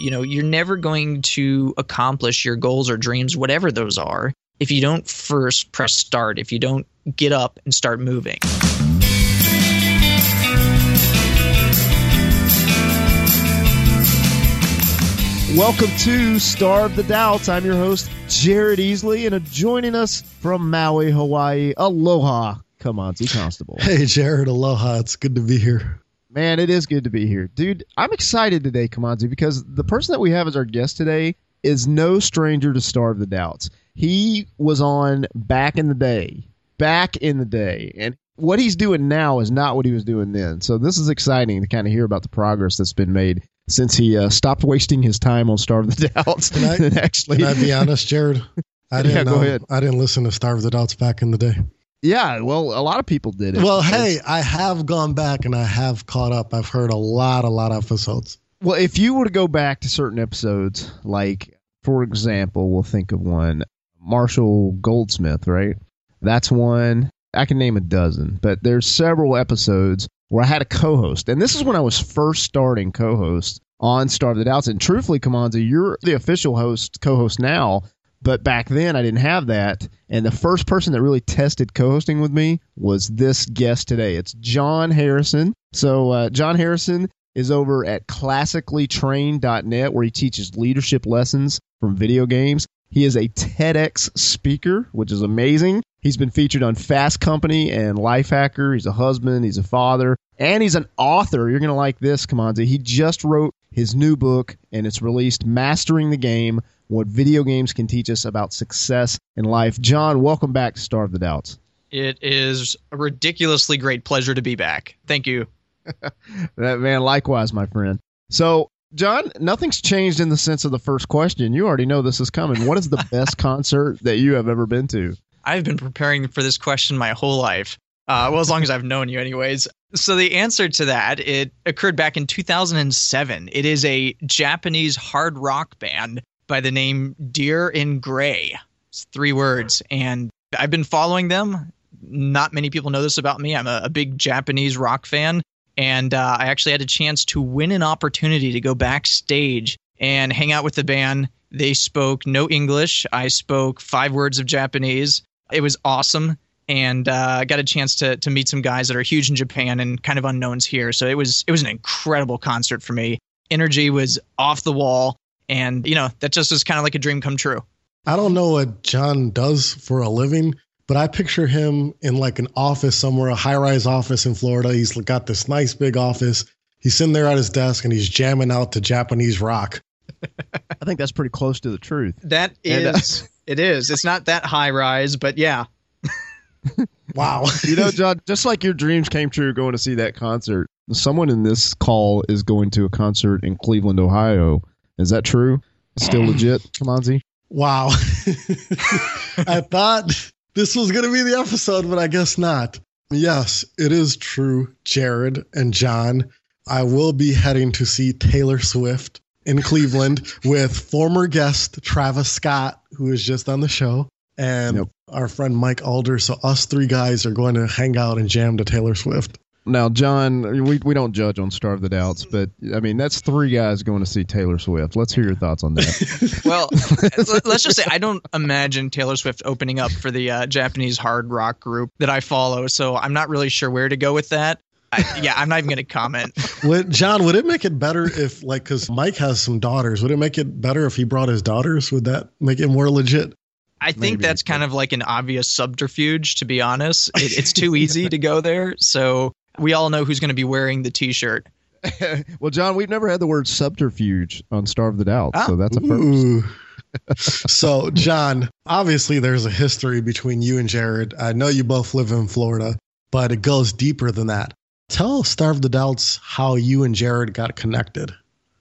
you know, you're never going to accomplish your goals or dreams, whatever those are, if you don't first press start, if you don't get up and start moving. Welcome to Starve the Doubts. I'm your host, Jared Easley, and uh, joining us from Maui, Hawaii, aloha, Kimanzi Constable. Hey, Jared, aloha. It's good to be here. Man, it is good to be here. Dude, I'm excited today, Kimanzi, because the person that we have as our guest today is no stranger to Starve the Doubts. He was on back in the day, back in the day, and what he's doing now is not what he was doing then. So this is exciting to kind of hear about the progress that's been made since he uh, stopped wasting his time on Starve the Doubts. Can I, and actually, can I be honest, Jared? I didn't Yeah, go know- ahead. I didn't listen to Starve the Doubts back in the day. Yeah, well, a lot of people did it. Well, hey, I have gone back and I have caught up. I've heard a lot, a lot of episodes. Well, if you were to go back to certain episodes, like for example, we'll think of one Marshall Goldsmith, right? That's one. I can name a dozen, but there's several episodes where I had a co-host, and this is when I was first starting co-host on Starve the Doubts. And truthfully, Kimanzi, you're the official host, co-host now, but back then I didn't have that. And the first person that really tested co-hosting with me was this guest today. It's John Harrison. So uh, John Harrison is over at classicallytrained.net where he teaches leadership lessons from video games. He is a TEDx speaker, which is amazing. He's been featured on Fast Company and Lifehacker. He's a husband, he's a father, and he's an author. You're going to like this, Kimanzi. He just wrote his new book and it's released Mastering the Game What Video Games Can Teach Us About Success in Life. John, welcome back to Starve the Doubts. It is a ridiculously great pleasure to be back. Thank you. That man, likewise, my friend. So, John, nothing's changed in the sense of the first question. You already know this is coming. What is the best concert that you have ever been to? I've been preparing for this question my whole life. Uh, well, as long as I've known you, anyways. So the answer to that it occurred back in 2007. It is a Japanese hard rock band by the name Dir En Grey. It's three words, and I've been following them. Not many people know this about me. I'm a, a big Japanese rock fan, and uh, I actually had a chance to win an opportunity to go backstage and hang out with the band. They spoke no English. I spoke five words of Japanese. It was awesome, and uh, I got a chance to to meet some guys that are huge in Japan and kind of unknowns here. So it was it was an incredible concert for me. Energy was off the wall, and you know that just is kind of like a dream come true. I don't know what John does for a living, but I picture him in like an office somewhere, a high rise office in Florida. He's got this nice big office. He's sitting there at his desk and he's jamming out to Japanese rock. I think that's pretty close to the truth. That is, and, uh, it is. It's not that high rise, but yeah, Wow. You know, John, just like your dreams came true going to see that concert, someone in this call is going to a concert in Cleveland, Ohio. Is that true? Still legit, Kimanzi? Wow. I thought this was going to be the episode, but I guess not. Yes, it is true, Jared and John. I will be heading to see Taylor Swift in Cleveland with former guest Travis Scott, who is just on the show, and Yep. our friend Mike Alder. So, us three guys are going to hang out and jam to Taylor Swift. Now, John, we, we don't judge on Starve the Doubts, but I mean, that's three guys going to see Taylor Swift. Let's hear your thoughts on that. Well, let- let's just say I don't imagine Taylor Swift opening up for the uh, Japanese hard rock group that I follow, so I'm not really sure where to go with that. I, yeah, I'm not even going to comment. Would, John, would it make it better if, like, because Mike has some daughters, would it make it better if he brought his daughters? Would that make it more legit? I think Maybe. that's kind of like an obvious subterfuge, to be honest. It, it's too easy to go there, so we all know who's going to be wearing the T-shirt. well, John, we've never had the word subterfuge on Starve the Doubt, Ah. so that's a first. Ooh. so, John, obviously there's a history between you and Jared. I know you both live in Florida, but it goes deeper than that. Tell Starve the Doubts how you and Jared got connected.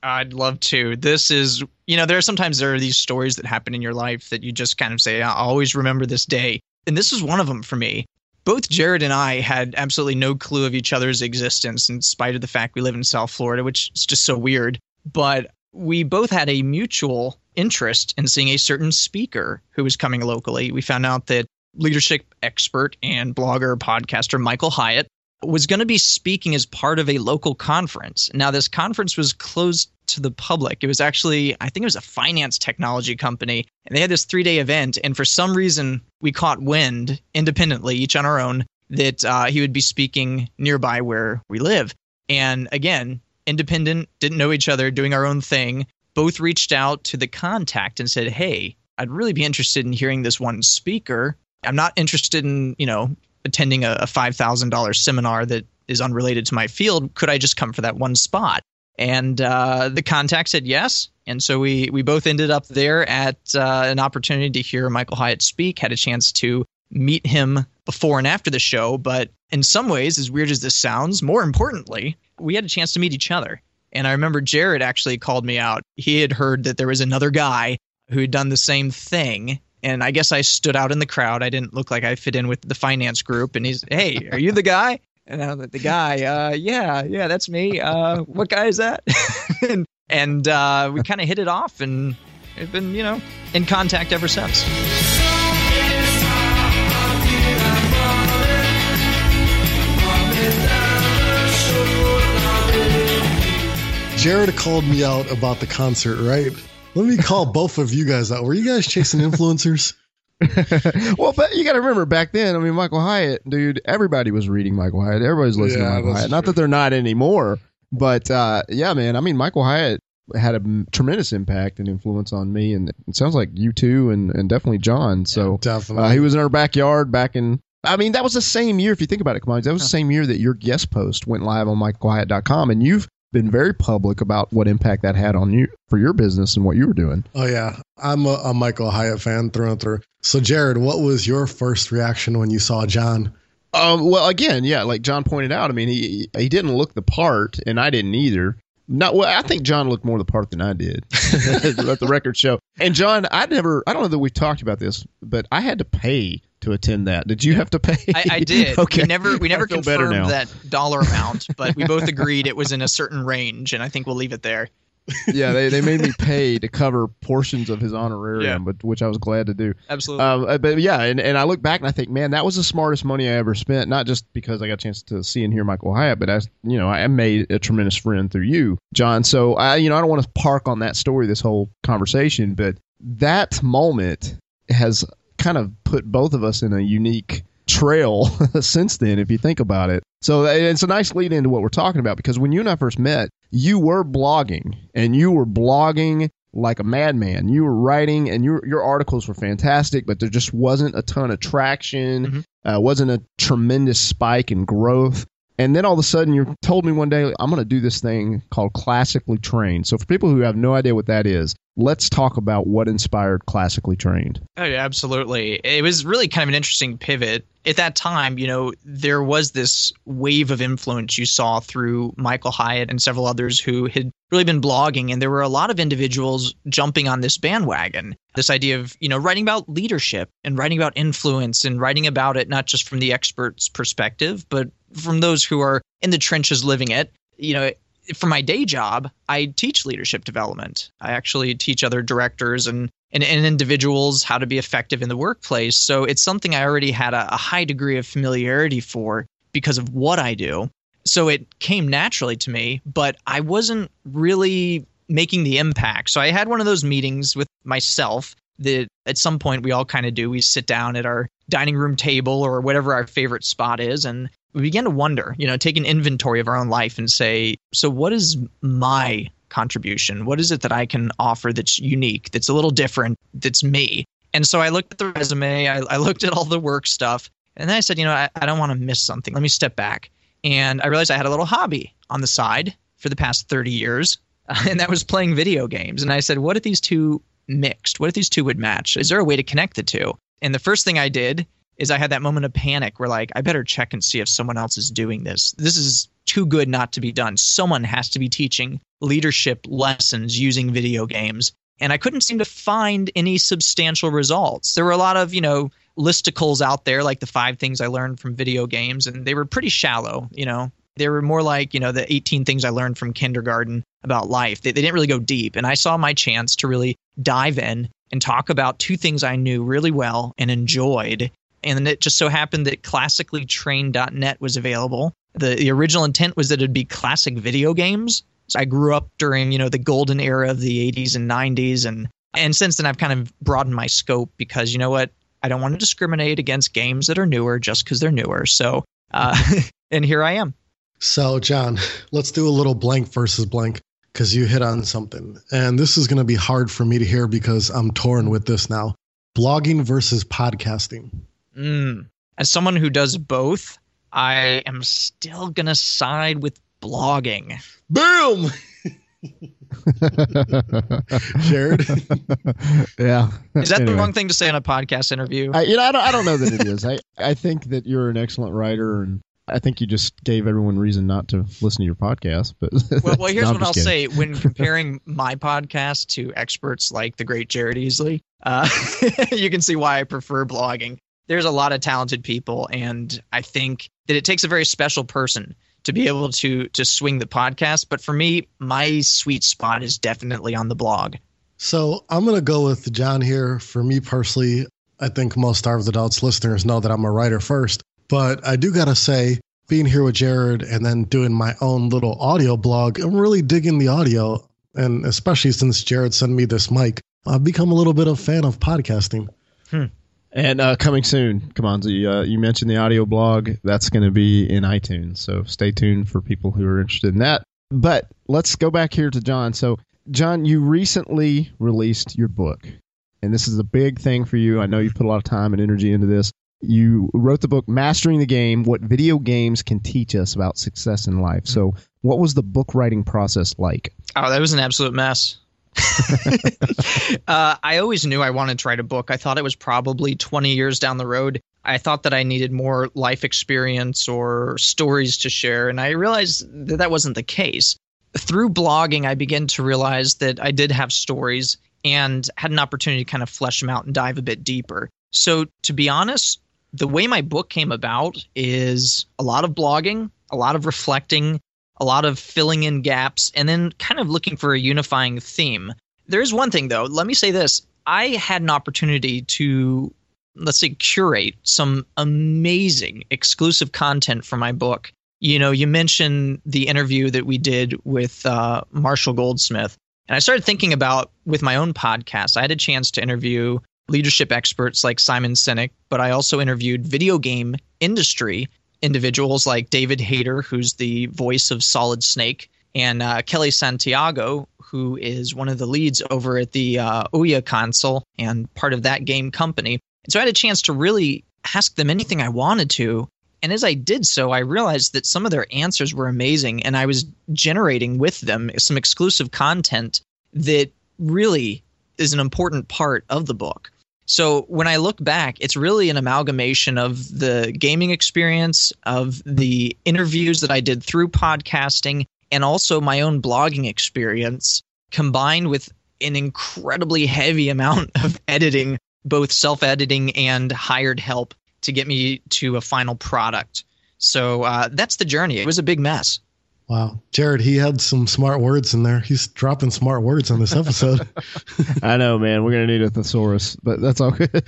I'd love to. This is, you know, there are sometimes there are these stories that happen in your life that you just kind of say, I'll always remember this day. And this is one of them for me. Both Jared and I had absolutely no clue of each other's existence in spite of the fact we live in South Florida, which is just so weird. But we both had a mutual interest in seeing a certain speaker who was coming locally. We found out that leadership expert and blogger podcaster Michael Hyatt was going to be speaking as part of a local conference. Now, this conference was closed to the public. It was actually, I think it was a finance technology company, and they had this three day event. And for some reason, we caught wind independently, each on our own, that uh, he would be speaking nearby where we live. And again, independent, didn't know each other, doing our own thing. Both reached out to the contact and said, Hey, I'd really be interested in hearing this one speaker. I'm not interested in, you know, attending a, a $5,000 seminar that is unrelated to my field. Could I just come for that one spot? And uh, the contact said yes. And so we, we both ended up there at uh, an opportunity to hear Michael Hyatt speak, had a chance to meet him before and after the show. But in some ways, as weird as this sounds, more importantly, we had a chance to meet each other. And I remember Jared actually called me out. He had heard that there was another guy who had done the same thing and I guess I stood out in the crowd. I didn't look like I fit in with the finance group. And he's, hey, are you the guy? And I'm like, the guy, uh, yeah, yeah, that's me. Uh, what guy is that? and and uh, we kind of hit it off, and have been, you know, in contact ever since. Jared called me out about the concert, right? Let me call both of you guys out. Were you guys chasing influencers? well, but you got to remember back then. I mean, Michael Hyatt, dude. Everybody was reading Michael Hyatt. Everybody's listening yeah, to Michael Hyatt. Not that they're not anymore, but uh, yeah, man. I mean, Michael Hyatt had a tremendous impact and influence on me, and it sounds like you too, and, and definitely John. So yeah, definitely, uh, he was in our backyard back in. I mean, that was the same year. If you think about it, come on, that was the same year that your guest post went live on MichaelHyatt.com, and you've been very public about what impact that had on you for your business and what you were doing. Oh yeah, I'm a, a Michael Hyatt fan through and through. So Jared, what was your first reaction when you saw John? Um, well, again, yeah, like John pointed out, I mean, he he didn't look the part, and I didn't either. Not well. I think John looked more the part than I did. Let the record show. And John, I never. I don't know that we've talked about this, but I had to pay to attend that. Did you have to pay? I, I did. okay. We never we never confirmed that dollar amount, but we both agreed it was in a certain range, and I think we'll leave it there. yeah, they, they made me pay to cover portions of his honorarium, yeah. but which I was glad to do. Absolutely. Um, uh, but yeah, and, and I look back and I think, man, that was the smartest money I ever spent. Not just because I got a chance to see and hear Michael Hyatt, but as you know, I made a tremendous friend through you, John. So I, you know, I don't want to park on that story this whole conversation, but that moment has kind of put both of us in a unique trail since then, if you think about it. So it's a nice lead into what we're talking about because when you and I first met, you were blogging and you were blogging like a madman. You were writing and your your articles were fantastic, but there just wasn't a ton of traction. Mm-hmm. Uh, wasn't a tremendous spike in growth. And then all of a sudden, you told me one day, I'm going to do this thing called Classically Trained. So, for people who have no idea what that is, let's talk about what inspired Classically Trained. Oh, yeah, absolutely. It was really kind of an interesting pivot. At that time, you know, there was this wave of influence you saw through Michael Hyatt and several others who had really been blogging, and there were a lot of individuals jumping on this bandwagon. This idea of, you know, writing about leadership and writing about influence and writing about it not just from the expert's perspective, but from those who are in the trenches living it. You know, for my day job, I teach leadership development. I actually teach other directors and, and, and, individuals how to be effective in the workplace. So it's something I already had a, a high degree of familiarity for because of what I do. So it came naturally to me, but I wasn't really making the impact. So I had one of those meetings with myself that at some point we all kind of do. We sit down at our dining room table or whatever our favorite spot is and we began to wonder, you know, take an inventory of our own life and say, so what is my contribution? What is it that I can offer that's unique, that's a little different, that's me? And so I looked at the resume, I, I looked at all the work stuff, and then I said, you know, I, I don't want to miss something. Let me step back. And I realized I had a little hobby on the side for the past 30 years, and that was playing video games. And I said, what if these two mixed? What if these two would match? Is there a way to connect the two? And the first thing I did is I had that moment of panic where like I better check and see if someone else is doing this. This is too good not to be done. Someone has to be teaching leadership lessons using video games. And I couldn't seem to find any substantial results. There were a lot of, you know, listicles out there like the five things I learned from video games and they were pretty shallow, you know. They were more like, you know, the 18 things I learned from kindergarten about life. They, they didn't really go deep. And I saw my chance to really dive in and talk about two things I knew really well and enjoyed And it just so happened that classically classicallytrained.net was available. The, the original intent was that it'd be classic video games. So I grew up during, you know, the golden era of the 80s and 90s and and since then I've kind of broadened my scope because you know what? I don't want to discriminate against games that are newer just because they're newer. So, uh, and here I am. So, John, let's do a little blank versus blank because you hit on something. And this is going to be hard for me to hear because I'm torn with this now. Blogging versus podcasting. Mm. As someone who does both, I am still going to side with blogging. Boom! Jared? yeah. Is that anyway. the wrong thing to say in a podcast interview? I, you know, I don't, I don't know that it is. I, I think that you're an excellent writer and I think you just gave everyone reason not to listen to your podcast. But well, well here's no, what I'll kidding. say: when comparing my podcast to experts like the great Jared Easley, uh, you can see why I prefer blogging. There's a lot of talented people, and I think that it takes a very special person to be able to to swing the podcast. But for me, my sweet spot is definitely on the blog. So I'm gonna go with John here. For me personally, I think most Starve the Doubts listeners know that I'm a writer first. But I do gotta say, being here with Jared and then doing my own little audio blog, I'm really digging the audio. And especially since Jared sent me this mic, I've become a little bit of a fan of podcasting. Hmm. And uh, coming soon, come on, uh, you mentioned the audio blog. That's going to be in iTunes. So stay tuned for people who are interested in that. But let's go back here to John. So, John, you recently released your book, and this is a big thing for you. I know you put a lot of time and energy into this. You wrote the book Mastering the Game What Video Games Can Teach Us About Success in Life. So, what was the book writing process like? Oh, that was an absolute mess. uh, I always knew I wanted to write a book. I thought it was probably 20 years down the road. I thought that I needed more life experience or stories to share, and I realized that that wasn't the case. Through blogging, I began to realize that I did have stories and had an opportunity to kind of flesh them out and dive a bit deeper. So, to be honest, the way my book came about is a lot of blogging, a lot of reflecting, a lot of filling in gaps, and then kind of looking for a unifying theme. There's one thing though, let me say this. I had an opportunity to, let's say, curate some amazing exclusive content for my book. You know, you mentioned the interview that we did with uh, Marshall Goldsmith. And I started thinking about with my own podcast, I had a chance to interview leadership experts like Simon Sinek, but I also interviewed video game industry individuals like David Hayter, who's the voice of Solid Snake, and uh, Kellee Santiago, who is one of the leads over at the uh, Ouya console and part of that game company. And so I had a chance to really ask them anything I wanted to. And as I did so, I realized that some of their answers were amazing, and I was generating with them some exclusive content that really is an important part of the book. So when I look back, it's really an amalgamation of the gaming experience, of the interviews that I did through podcasting, and also my own blogging experience, combined with an incredibly heavy amount of editing, both self editing and hired help to get me to a final product. So uh, that's the journey. It was a big mess. Wow. Jared, he had some smart words in there. He's dropping smart words on this episode. I know, man. We're going to need a thesaurus, but that's all good.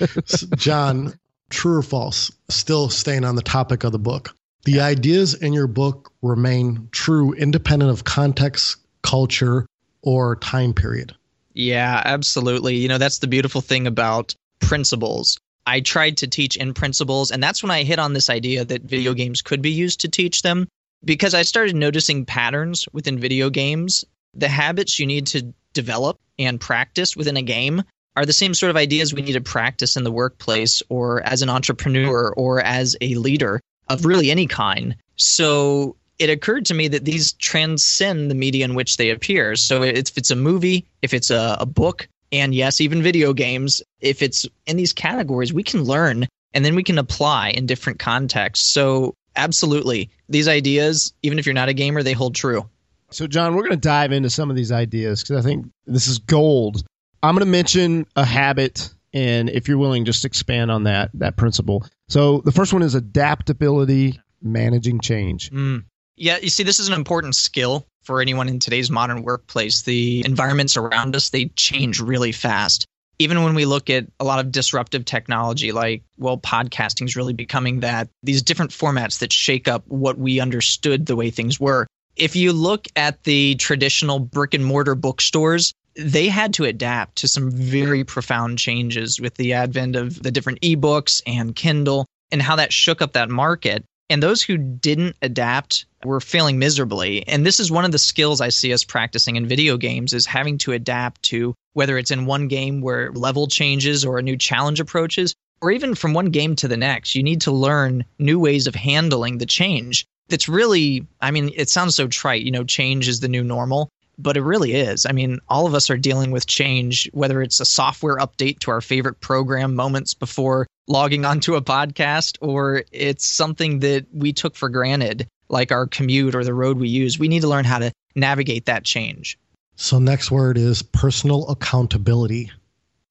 John, true or false, still staying on the topic of the book. The ideas in your book remain true independent of context, culture, or time period. Yeah, absolutely. You know, that's the beautiful thing about principles. I tried to teach in principles, and that's when I hit on this idea that video games could be used to teach them because I started noticing patterns within video games. The habits you need to develop and practice within a game are the same sort of ideas we need to practice in the workplace or as an entrepreneur or as a leader of really any kind. So it occurred to me that these transcend the media in which they appear. So if it's a movie, if it's a, a book, and yes, even video games, if it's in these categories, we can learn and then we can apply in different contexts. So absolutely. These ideas, even if you're not a gamer, they hold true. So, John, we're going to dive into some of these ideas because I think this is gold. I'm going to mention a habit, and if you're willing, just expand on that that principle. So, the first one is adaptability, managing change. Mm. Yeah, you see, this is an important skill for anyone in today's modern workplace. The environments around us they change really fast even when we look at a lot of disruptive technology like well podcasting is really becoming that these different formats that shake up what we understood the way things were. If you look at the traditional brick and mortar bookstores they had to adapt to some very profound changes with the advent of the different ebooks and kindle and how that shook up that market and those who didn't adapt were failing miserably. And this is one of the skills I see us practicing in video games is having to adapt to whether it's in one game where level changes or a new challenge approaches, or even from one game to the next. You need to learn new ways of handling the change. That's really, I mean, it sounds so trite, you know, change is the new normal but it really is. I mean, all of us are dealing with change, whether it's a software update to our favorite program moments before logging onto a podcast, or it's something that we took for granted, like our commute or the road we use. We need to learn how to navigate that change. So, next word is personal accountability.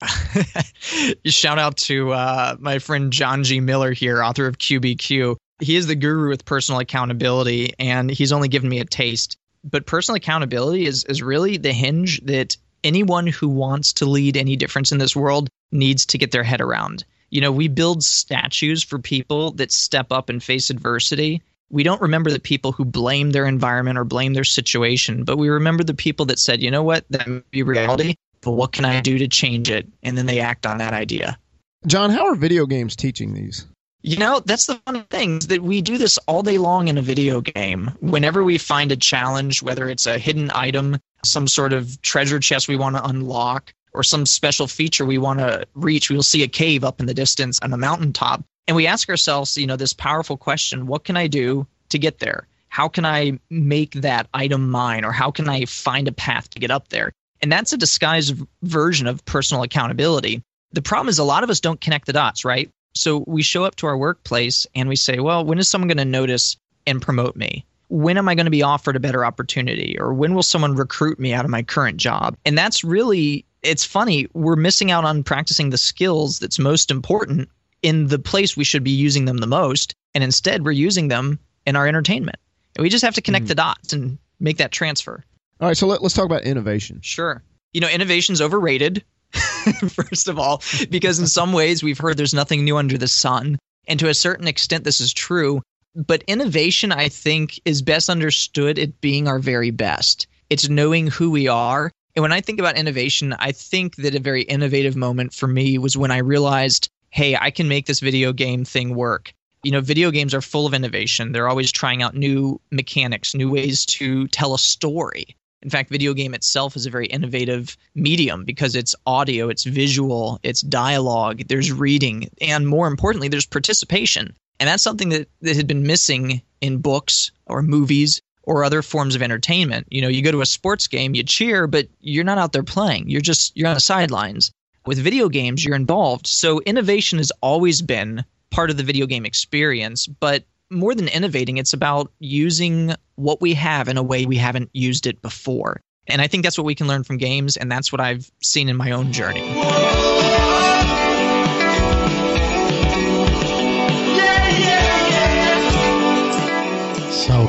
Shout out to uh, my friend John G. Miller here, author of QBQ. He is the guru with personal accountability, and he's only given me a taste but personal accountability is is really the hinge that anyone who wants to lead any difference in this world needs to get their head around. You know, we build statues for people that step up and face adversity. We don't remember the people who blame their environment or blame their situation, but we remember the people that said, you know what, that may be reality, but what can I do to change it? And then they act on that idea. John, how are video games teaching these? You know, that's the funny thing is that we do this all day long in a video game. Whenever we find a challenge, whether it's a hidden item, some sort of treasure chest we want to unlock, or some special feature we want to reach, we will see a cave up in the distance on a mountaintop. And we ask ourselves, you know, this powerful question what can I do to get there? How can I make that item mine? Or how can I find a path to get up there? And that's a disguised version of personal accountability. The problem is a lot of us don't connect the dots, right? So we show up to our workplace and we say, well, when is someone going to notice and promote me? When am I going to be offered a better opportunity? Or when will someone recruit me out of my current job? And that's really, it's funny, we're missing out on practicing the skills that's most important in the place we should be using them the most. And instead, we're using them in our entertainment. And we just have to connect mm. the dots and make that transfer. All right, so let, us talk about innovation. Sure. You know, innovation's overrated. first of all, because in some ways we've heard there's nothing new under the sun. And to a certain extent, this is true. But innovation, I think, is best understood at being our very best. It's knowing who we are. And when I think about innovation, I think that a very innovative moment for me was when I realized, hey, I can make this video game thing work. You know, video games are full of innovation. They're always trying out new mechanics, new ways to tell a story. In fact, video game itself is a very innovative medium because it's audio, it's visual, it's dialogue, there's reading, and more importantly, there's participation. And that's something that, that had been missing in books or movies or other forms of entertainment. You know, you go to a sports game, you cheer, but you're not out there playing. You're just you're on the sidelines. With video games, you're involved. So innovation has always been part of the video game experience, but more than innovating, it's about using what we have in a way we haven't used it before. And I think that's what we can learn from games, and that's what I've seen in my own journey. So,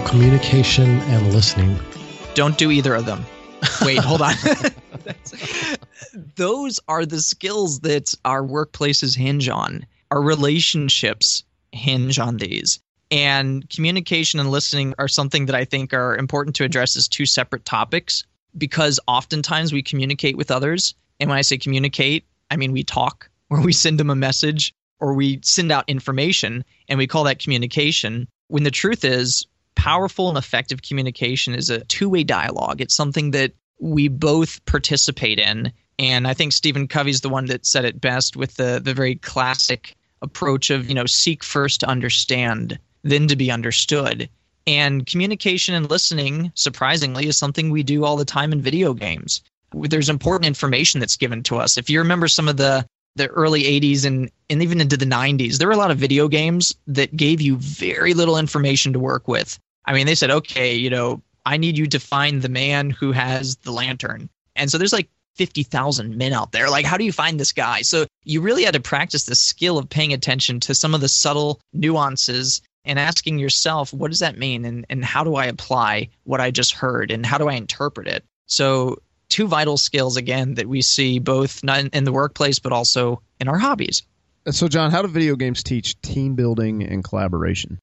communication and listening. Don't do either of them. Wait, hold on. Those are the skills that our workplaces hinge on. Our relationships hinge on these. And communication and listening are something that I think are important to address as two separate topics because oftentimes we communicate with others. And when I say communicate, I mean we talk or we send them a message or we send out information and we call that communication. When the truth is, powerful and effective communication is a two way dialogue. It's something that we both participate in. And I think Stephen Covey's the one that said it best with the, the very classic approach of, you know, seek first to understand then to be understood. And communication and listening, surprisingly, is something we do all the time in video games. There's important information that's given to us. If you remember some of the the early 80s and, and even into the 90s, there were a lot of video games that gave you very little information to work with. I mean, they said, okay, you know, I need you to find the man who has the lantern. And so there's like 50,000 men out there. Like, how do you find this guy? So you really had to practice the skill of paying attention to some of the subtle nuances and asking yourself, what does that mean? And, and how do I apply what I just heard? And how do I interpret it? So two vital skills again that we see both not in the workplace but also in our hobbies. So, John, how do video games teach team building and collaboration?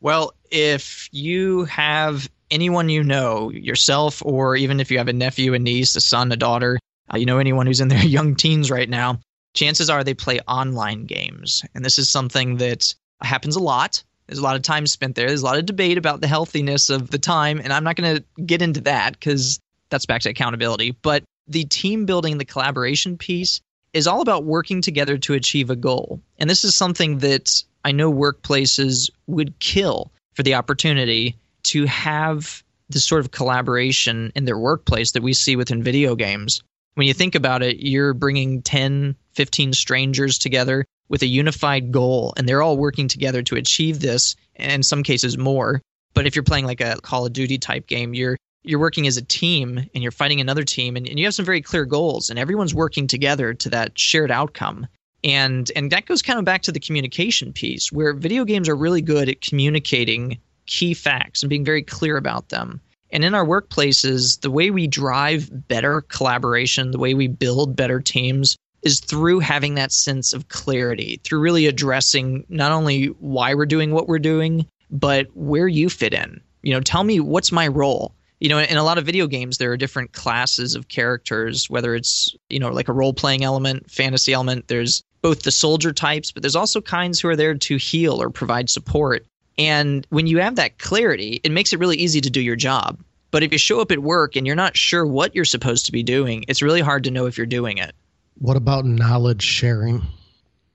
Well, if you have anyone you know, yourself, or even if you have a nephew, a niece, a son, a daughter, uh, you know, anyone who's in their young teens right now, chances are they play online games. And this is something that happens a lot. There's a lot of time spent there. There's a lot of debate about the healthiness of the time. And I'm not going to get into that because that's back to accountability. But the team building, the collaboration piece is all about working together to achieve a goal. And this is something that I know workplaces would kill for the opportunity to have this sort of collaboration in their workplace that we see within video games. When you think about it, you're bringing 10, 15 strangers together with a unified goal, and they're all working together to achieve this, and in some cases more. But if you're playing like a Call of Duty type game, you're you're working as a team and you're fighting another team and, and you have some very clear goals and everyone's working together to that shared outcome. And and that goes kind of back to the communication piece where video games are really good at communicating key facts and being very clear about them. And in our workplaces the way we drive better collaboration the way we build better teams is through having that sense of clarity through really addressing not only why we're doing what we're doing but where you fit in. You know tell me what's my role you know in a lot of video games there are different classes of characters whether it's you know like a role playing element fantasy element there's both the soldier types but there's also kinds who are there to heal or provide support. And when you have that clarity it makes it really easy to do your job. But if you show up at work and you're not sure what you're supposed to be doing it's really hard to know if you're doing it. What about knowledge sharing?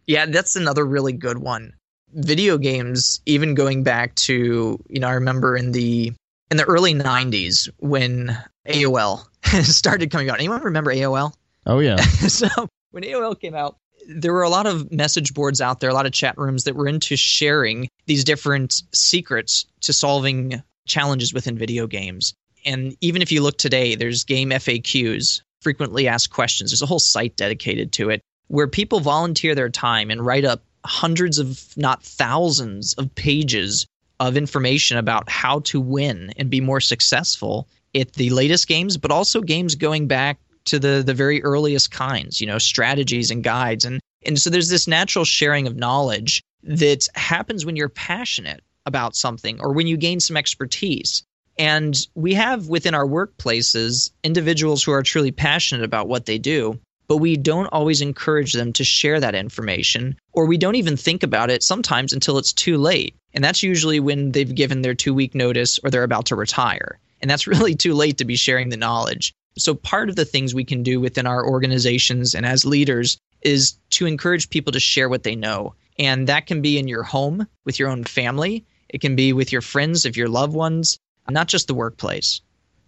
Yeah that's another really good one. Video games even going back to you know i remember in the in the early 90s when AOL started coming out. Anyone remember AOL? Oh, yeah. so when AOL came out, there were a lot of message boards out there, a lot of chat rooms that were into sharing these different secrets to solving challenges within video games. And even if you look today, there's game FAQs, frequently asked questions. There's a whole site dedicated to it where people volunteer their time and write up hundreds of, not thousands of pages of information about how to win and be more successful at the latest games, but also games going back to the the very earliest kinds, you know, strategies and guides. And and so there's this natural sharing of knowledge that happens when you're passionate about something or when you gain some expertise. And we have within our workplaces individuals who are truly passionate about what they do, but we don't always encourage them to share that information, or we don't even think about it sometimes until it's too late. And that's usually when they've given their two week notice or they're about to retire. And that's really too late to be sharing the knowledge. So, part of the things we can do within our organizations and as leaders is to encourage people to share what they know. And that can be in your home with your own family, it can be with your friends, if your loved ones, not just the workplace.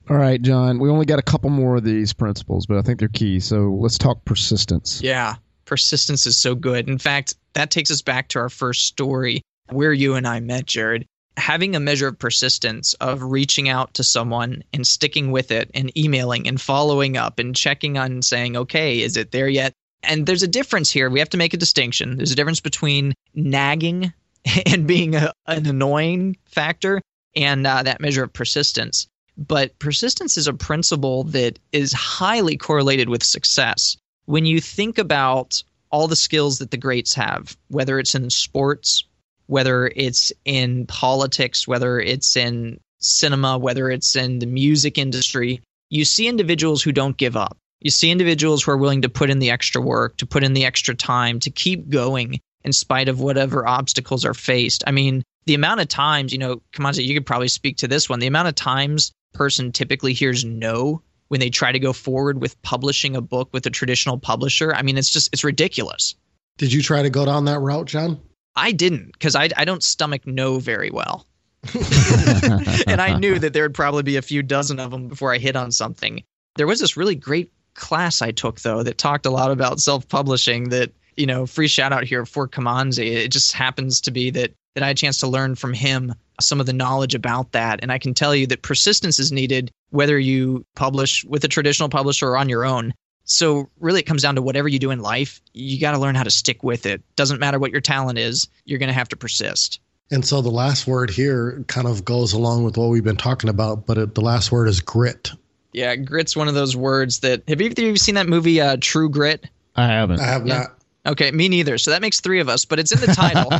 All right, John. We only got a couple more of these principles, but I think they're key. So let's talk persistence. Yeah, persistence is so good. In fact, that takes us back to our first story where you and I met, Jared. Having a measure of persistence of reaching out to someone and sticking with it and emailing and following up and checking on saying, okay, is it there yet? And there's a difference here. We have to make a distinction. There's a difference between nagging and being a, an annoying factor and uh, that measure of persistence. But persistence is a principle that is highly correlated with success. When you think about all the skills that the greats have, whether it's in sports, whether it's in politics, whether it's in cinema, whether it's in the music industry, you see individuals who don't give up. You see individuals who are willing to put in the extra work, to put in the extra time, to keep going in spite of whatever obstacles are faced. I mean, the amount of times, you know, on, you could probably speak to this one. The amount of times person typically hears no when they try to go forward with publishing a book with a traditional publisher. I mean, it's just it's ridiculous. Did you try to go down that route, John? I didn't because I I don't stomach no very well. and I knew that there would probably be a few dozen of them before I hit on something. There was this really great class I took though that talked a lot about self-publishing that you know, free shout out here for Kimanzi. It just happens to be that that I had a chance to learn from him some of the knowledge about that. And I can tell you that persistence is needed whether you publish with a traditional publisher or on your own. So really it comes down to whatever you do in life, you got to learn how to stick with it. Doesn't matter what your talent is, you're going to have to persist. And so the last word here kind of goes along with what we've been talking about, but it, the last word is grit. Yeah, grit's one of those words that. Have either of you seen that movie, uh, True Grit? I haven't. I have Yeah. not. Okay, me neither. So that makes three of us, but it's in the title.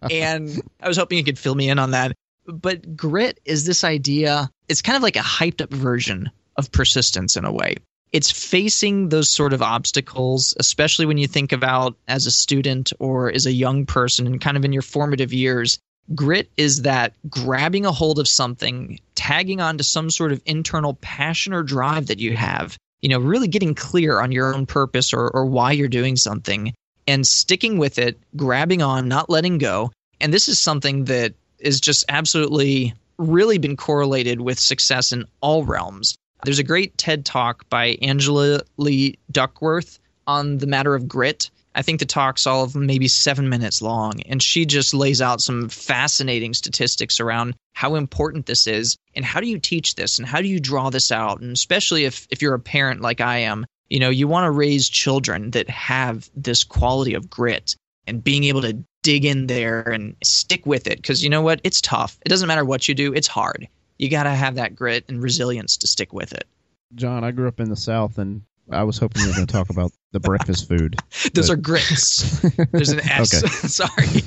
and I was hoping you could fill me in on that. But grit is this idea, it's kind of like a hyped up version of persistence in a way. It's facing those sort of obstacles, especially when you think about as a student or as a young person and kind of in your formative years. Grit is that grabbing a hold of something, tagging onto some sort of internal passion or drive that you have, you know, really getting clear on your own purpose or, or why you're doing something and sticking with it, grabbing on, not letting go. And this is something that is just absolutely really been correlated with success in all realms. There's a great TED talk by Angela Lee Duckworth on the matter of grit. I think the talk's all of maybe seven minutes long, and she just lays out some fascinating statistics around how important this is and how do you teach this and how do you draw this out. And especially if, if you're a parent like I am, you know, you want to raise children that have this quality of grit and being able to dig in there and stick with it because you know what? It's tough. It doesn't matter what you do, it's hard. You got to have that grit and resilience to stick with it. John, I grew up in the South, and I was hoping you were going to talk about the breakfast food. Those But- are grits. There's an S. Sorry.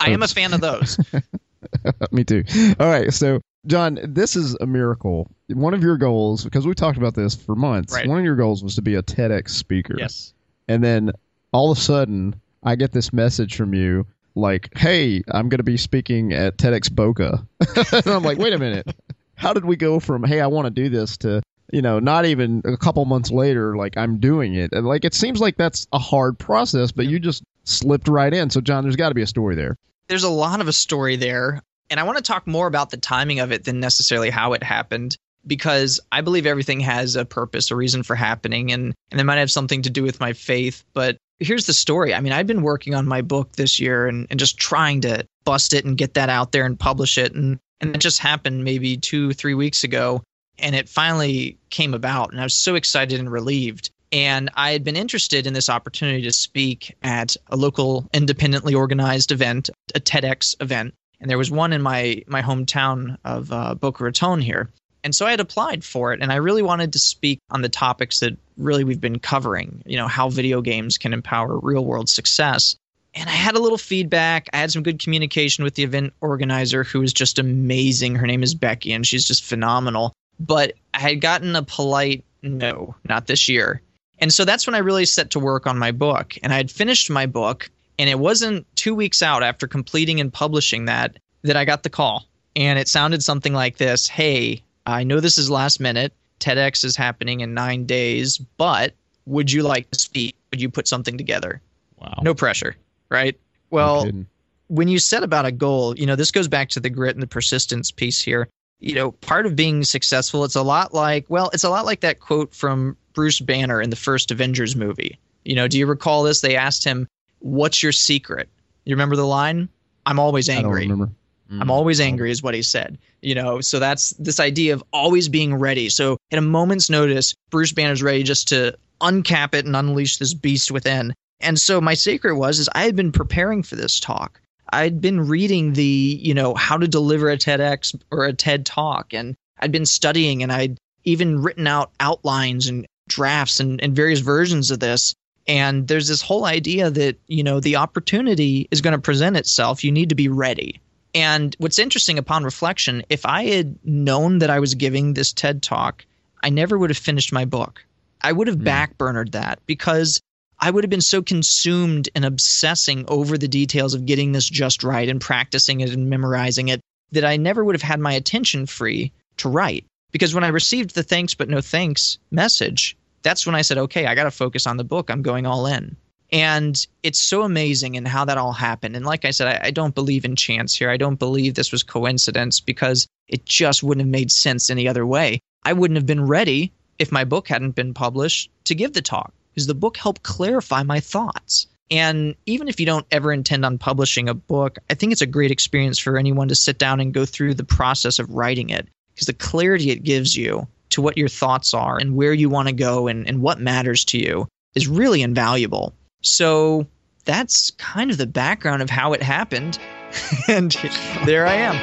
I am a fan of those. Me too. All right, so John, this is a miracle. One of your goals, because we talked about this for months, Right. one of your goals was to be a TEDx speaker. Yes. And then all of a sudden, I get this message from you like, hey, I'm going to be speaking at TEDx Boca. and I'm like, wait a minute. How did we go from, hey, I want to do this to, you know, not even a couple months later, like I'm doing it? And like, it seems like that's a hard process, but you just slipped right in. So, John, there's got to be a story there. There's a lot of a story there. And I want to talk more about the timing of it than necessarily how it happened because I believe everything has a purpose, a reason for happening, and, and it might have something to do with my faith. But here's the story. I mean, I've been working on my book this year and, and just trying to bust it and get that out there and publish it. And, and it just happened maybe two, three weeks ago. And it finally came about. And I was so excited and relieved. And I had been interested in this opportunity to speak at a local independently organized event, a TEDx event. And there was one in my, my hometown of uh, Boca Raton here. And so I had applied for it, and I really wanted to speak on the topics that really we've been covering, you know, how video games can empower real world success. And I had a little feedback. I had some good communication with the event organizer, who was just amazing. Her name is Becky, and she's just phenomenal. But I had gotten a polite no, not this year. And so that's when I really set to work on my book. And I had finished my book, and it wasn't two weeks out after completing and publishing that that I got the call. And it sounded something like this Hey, I know this is last minute. TEDx is happening in nine days, but would you like to speak? Would you put something together? Wow. No pressure, right? Well, when you set about a goal, you know, this goes back to the grit and the persistence piece here. You know, part of being successful, it's a lot like, well, it's a lot like that quote from Bruce Banner in the first Avengers movie. You know, do you recall this? They asked him, What's your secret? You remember the line? I'm always I don't angry. remember. I'm mm. always angry, is what he said. You know, so that's this idea of always being ready. So at a moment's notice, Bruce Banner's ready just to uncap it and unleash this beast within. And so my secret was is I had been preparing for this talk. I'd been reading the, you know, how to deliver a TEDx or a TED talk, and I'd been studying and I'd even written out outlines and drafts and, and various versions of this. And there's this whole idea that, you know, the opportunity is going to present itself. You need to be ready. And what's interesting upon reflection, if I had known that I was giving this TED talk, I never would have finished my book. I would have Hmm. backburnered that because I would have been so consumed and obsessing over the details of getting this just right and practicing it and memorizing it that I never would have had my attention free to write. Because when I received the thanks but no thanks message, that's when I said, okay, I got to focus on the book. I'm going all in. And it's so amazing and how that all happened. And like I said, I, I don't believe in chance here. I don't believe this was coincidence because it just wouldn't have made sense any other way. I wouldn't have been ready if my book hadn't been published to give the talk because the book helped clarify my thoughts. And even if you don't ever intend on publishing a book, I think it's a great experience for anyone to sit down and go through the process of writing it because the clarity it gives you to what your thoughts are and where you want to go and, and what matters to you is really invaluable. So that's kind of the background of how it happened. and there I am.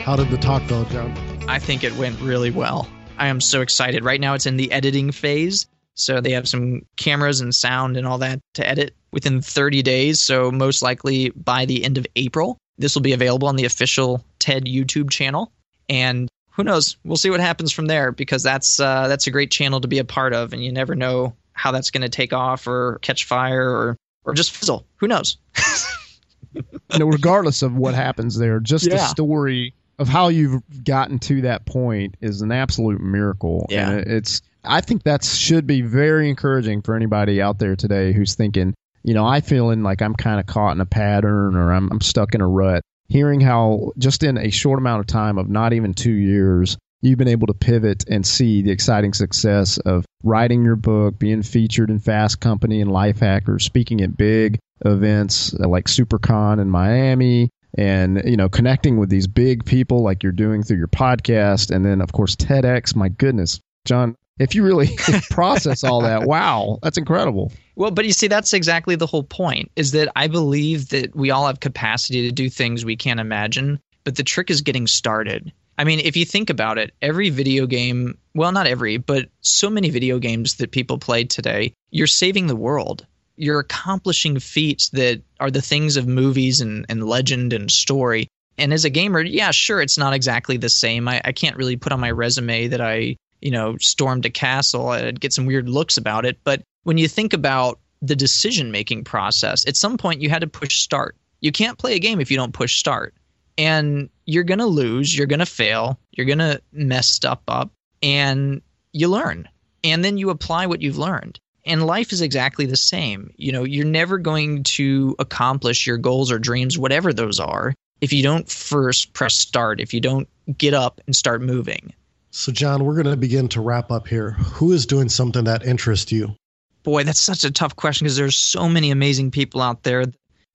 How did the talk go, John? I think it went really well. I am so excited. Right now, it's in the editing phase. So they have some cameras and sound and all that to edit within 30 days. So most likely by the end of April, this will be available on the official TED YouTube channel. And who knows? We'll see what happens from there because that's uh, that's a great channel to be a part of, and you never know how that's going to take off or catch fire or or just fizzle. Who knows? you know, regardless of what happens there, just yeah. the story of how you've gotten to that point is an absolute miracle. Yeah. And it's I think that should be very encouraging for anybody out there today who's thinking, you know, I feeling like I'm kind of caught in a pattern or I'm, I'm stuck in a rut. Hearing how just in a short amount of time of not even two years, you've been able to pivot and see the exciting success of writing your book, being featured in Fast Company and Life Lifehacker, speaking at big events uh, like SuperCon in Miami, and you know connecting with these big people like you're doing through your podcast, and then of course TEDx. My goodness, John, if you really process all that, wow, that's incredible. Well, but you see, that's exactly the whole point is that I believe that we all have capacity to do things we can't imagine, but the trick is getting started. I mean, if you think about it, every video game, well, not every, but so many video games that people play today, you're saving the world. You're accomplishing feats that are the things of movies and, and legend and story. And as a gamer, yeah, sure, it's not exactly the same. I, I can't really put on my resume that I you know, stormed a castle. I'd get some weird looks about it. But when you think about the decision making process, at some point you had to push start. You can't play a game if you don't push start. And you're going to lose, you're going to fail, you're going to mess stuff up, and you learn. And then you apply what you've learned. And life is exactly the same. You know, you're never going to accomplish your goals or dreams, whatever those are, if you don't first press start, if you don't get up and start moving. So, John, we're going to begin to wrap up here. Who is doing something that interests you? Boy, that's such a tough question because there's so many amazing people out there.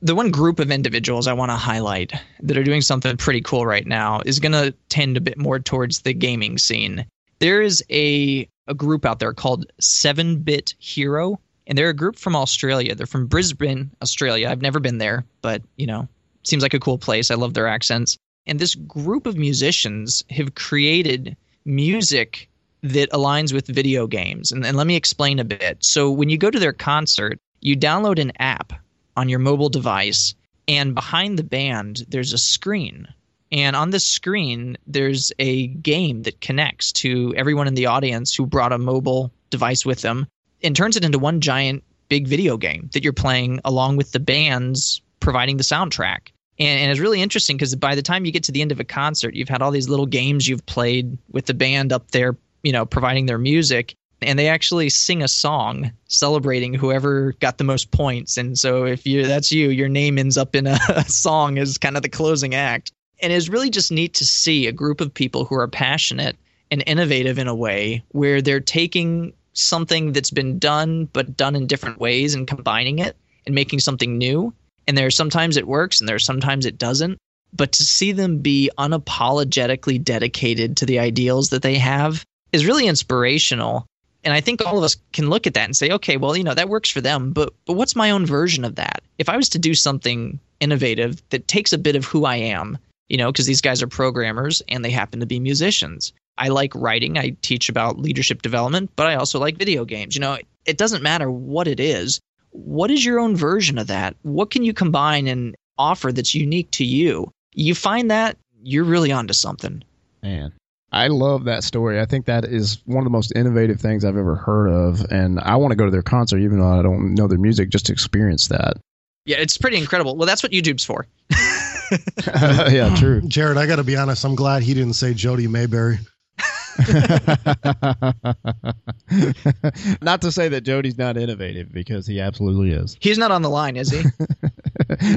The one group of individuals I want to highlight that are doing something pretty cool right now is going to tend a bit more towards the gaming scene. There is a, a group out there called 7 Bit Hero, and they're a group from Australia. They're from Brisbane, Australia. I've never been there, but, you know, seems like a cool place. I love their accents. And this group of musicians have created music that aligns with video games. And, and let me explain a bit. So, when you go to their concert, you download an app on your mobile device, and behind the band, there's a screen. And on this screen, there's a game that connects to everyone in the audience who brought a mobile device with them and turns it into one giant big video game that you're playing along with the bands providing the soundtrack. And, and it's really interesting because by the time you get to the end of a concert, you've had all these little games you've played with the band up there, you know, providing their music. And they actually sing a song celebrating whoever got the most points. And so if you that's you, your name ends up in a, a song as kind of the closing act. And it's really just neat to see a group of people who are passionate and innovative in a way where they're taking something that's been done but done in different ways and combining it and making something new and there are sometimes it works and there are sometimes it doesn't. But to see them be unapologetically dedicated to the ideals that they have is really inspirational. And I think all of us can look at that and say, okay, well, you know, that works for them, but but what's my own version of that? If I was to do something innovative that takes a bit of who I am, you know, because these guys are programmers and they happen to be musicians. I like writing. I teach about leadership development, but I also like video games. You know, it doesn't matter what it is what is your own version of that? What can you combine and offer that's unique to you? You find that you're really onto something. Man, I love that story. I think that is one of the most innovative things I've ever heard of, and I want to go to their concert even though I don't know their music just to experience that. Yeah, it's pretty incredible. Well, that's what YouTube's for. yeah, true. Jared, I got to be honest. I'm glad he didn't say Jody Maberry. not to say that Jody's not innovative because he absolutely is. He's not on the line, is he?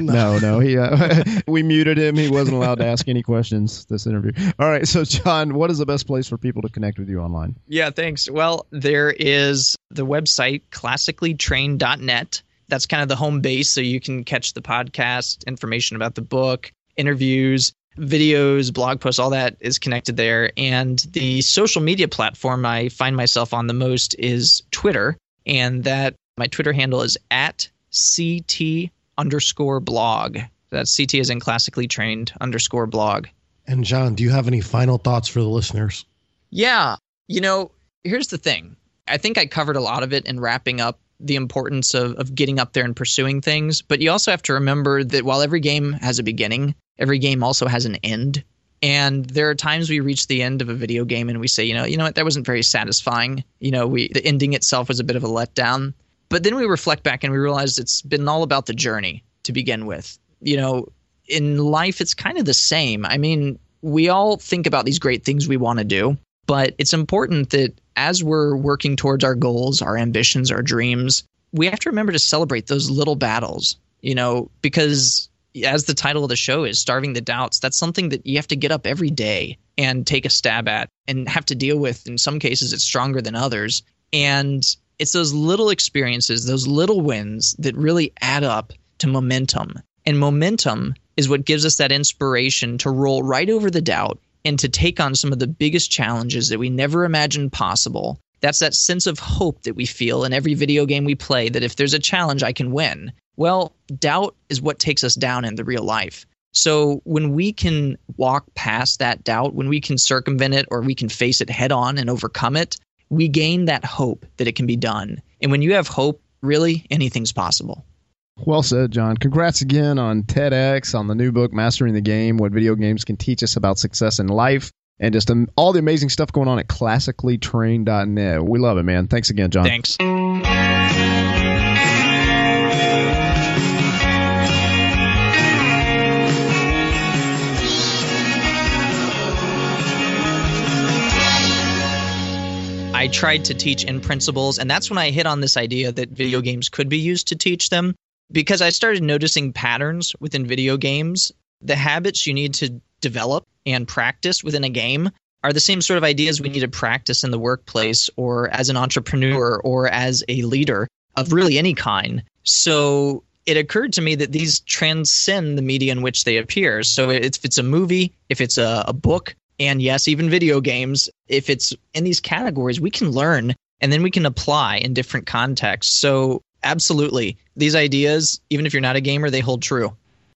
no, no. He uh, we muted him. He wasn't allowed to ask any questions this interview. All right, so John, what is the best place for people to connect with you online? Yeah, thanks. Well, there is the website classicallytrained.net. That's kind of the home base, so you can catch the podcast, information about the book, interviews, videos, blog posts, all that is connected there. And the social media platform I find myself on the most is Twitter. And that my Twitter handle is at CT underscore blog. That's CT is in classically trained underscore blog. And John, do you have any final thoughts for the listeners? Yeah. You know, here's the thing. I think I covered a lot of it in wrapping up the importance of, of getting up there and pursuing things. But you also have to remember that while every game has a beginning, every game also has an end. And there are times we reach the end of a video game and we say, you know, you know what, that wasn't very satisfying. You know, we the ending itself was a bit of a letdown. But then we reflect back and we realize it's been all about the journey to begin with. You know, in life it's kind of the same. I mean, we all think about these great things we want to do, but it's important that as we're working towards our goals, our ambitions, our dreams, we have to remember to celebrate those little battles, you know, because as the title of the show is, Starving the Doubts, that's something that you have to get up every day and take a stab at and have to deal with. In some cases, it's stronger than others. And it's those little experiences, those little wins that really add up to momentum. And momentum is what gives us that inspiration to roll right over the doubt and to take on some of the biggest challenges that we never imagined possible. That's that sense of hope that we feel in every video game we play that if there's a challenge, I can win. Well, doubt is what takes us down in the real life. So when we can walk past that doubt, when we can circumvent it or we can face it head on and overcome it, we gain that hope that it can be done. And when you have hope, really anything's possible. Well said, John. Congrats again on TEDx, on the new book, Mastering the Game What Video Games Can Teach Us About Success in Life, and just um, all the amazing stuff going on at classicallytrained.net. We love it, man. Thanks again, John. Thanks. I tried to teach in principles, and that's when I hit on this idea that video games could be used to teach them because I started noticing patterns within video games. The habits you need to develop and practice within a game are the same sort of ideas we need to practice in the workplace or as an entrepreneur or as a leader of really any kind. So it occurred to me that these transcend the media in which they appear. So if it's a movie, if it's a, a book, and yes, even video games, if it's in these categories, we can learn and then we can apply in different contexts. So absolutely. These ideas even if you're not a gamer they hold true